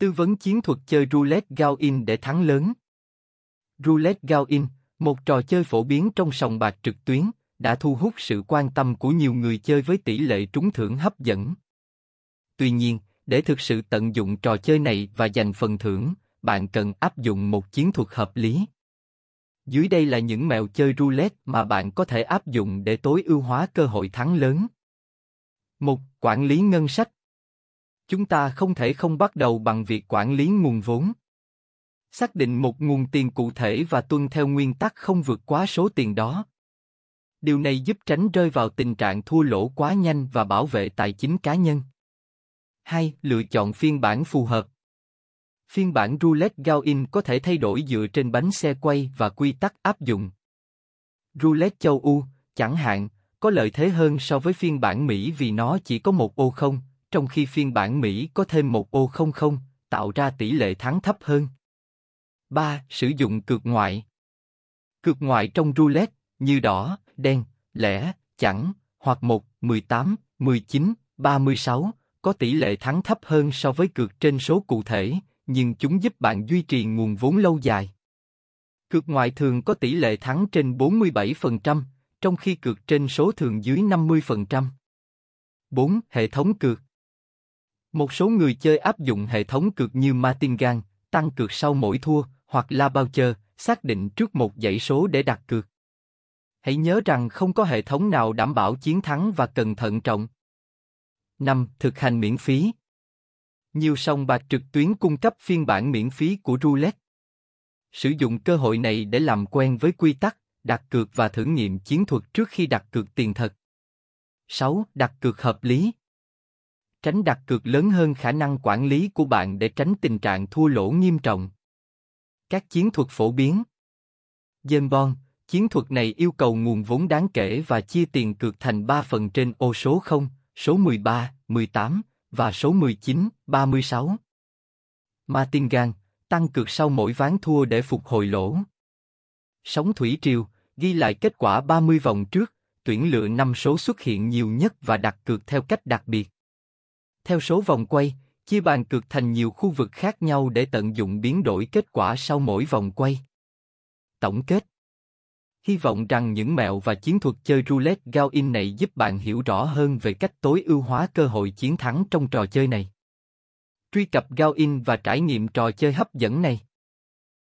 Tư vấn chiến thuật chơi roulette Gao-in để thắng lớn. Roulette Gao-in, một trò chơi phổ biến trong sòng bạc trực tuyến, đã thu hút sự quan tâm của nhiều người chơi với tỷ lệ trúng thưởng hấp dẫn. Tuy nhiên, để thực sự tận dụng trò chơi này và giành phần thưởng, bạn cần áp dụng một chiến thuật hợp lý. Dưới đây là những mẹo chơi roulette mà bạn có thể áp dụng để tối ưu hóa cơ hội thắng lớn. 1. Quản lý ngân sách. Chúng ta không thể không bắt đầu bằng việc quản lý nguồn vốn. Xác định một nguồn tiền cụ thể và tuân theo nguyên tắc không vượt quá số tiền đó. Điều này giúp tránh rơi vào tình trạng thua lỗ quá nhanh và bảo vệ tài chính cá nhân. 2. Lựa chọn phiên bản phù hợp. Phiên bản roulette Gao-in có thể thay đổi dựa trên bánh xe quay và quy tắc áp dụng. Roulette châu u, chẳng hạn, có lợi thế hơn so với phiên bản Mỹ vì nó chỉ có một ô không, trong khi phiên bản Mỹ có thêm một ô không không, tạo ra tỷ lệ thắng thấp hơn. 3. Sử dụng cược ngoại Cược ngoại trong roulette, như đỏ, đen, lẻ, chẳng, hoặc 1, 18, 19, 36, có tỷ lệ thắng thấp hơn so với cược trên số cụ thể, nhưng chúng giúp bạn duy trì nguồn vốn lâu dài. Cược ngoại thường có tỷ lệ thắng trên 47%, trong khi cược trên số thường dưới 50%. 4. Hệ thống cược một số người chơi áp dụng hệ thống cược như Martingan, tăng cược sau mỗi thua, hoặc La Boucher, xác định trước một dãy số để đặt cược. Hãy nhớ rằng không có hệ thống nào đảm bảo chiến thắng và cần thận trọng. 5. Thực hành miễn phí Nhiều sòng bạc trực tuyến cung cấp phiên bản miễn phí của roulette. Sử dụng cơ hội này để làm quen với quy tắc, đặt cược và thử nghiệm chiến thuật trước khi đặt cược tiền thật. 6. Đặt cược hợp lý Tránh đặt cược lớn hơn khả năng quản lý của bạn để tránh tình trạng thua lỗ nghiêm trọng. Các chiến thuật phổ biến Dân chiến thuật này yêu cầu nguồn vốn đáng kể và chia tiền cược thành 3 phần trên ô số 0, số 13, 18 và số 19, 36. Martingan, tăng cược sau mỗi ván thua để phục hồi lỗ. Sóng thủy triều, ghi lại kết quả 30 vòng trước, tuyển lựa 5 số xuất hiện nhiều nhất và đặt cược theo cách đặc biệt. Theo số vòng quay, chia bàn cược thành nhiều khu vực khác nhau để tận dụng biến đổi kết quả sau mỗi vòng quay. Tổng kết Hy vọng rằng những mẹo và chiến thuật chơi roulette Gao-in này giúp bạn hiểu rõ hơn về cách tối ưu hóa cơ hội chiến thắng trong trò chơi này. Truy cập Gao-in và trải nghiệm trò chơi hấp dẫn này.